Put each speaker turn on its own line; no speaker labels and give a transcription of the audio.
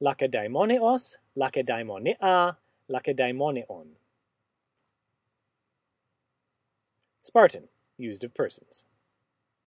Lakedaimoneos, Lakedaimonea, Lakedaimoneon. Spartan, used of persons.